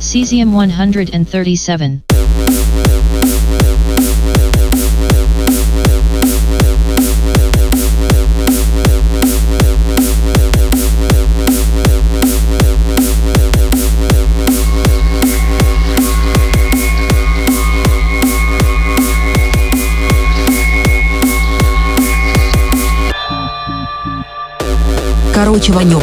Cesium 137. Короче, Ванек.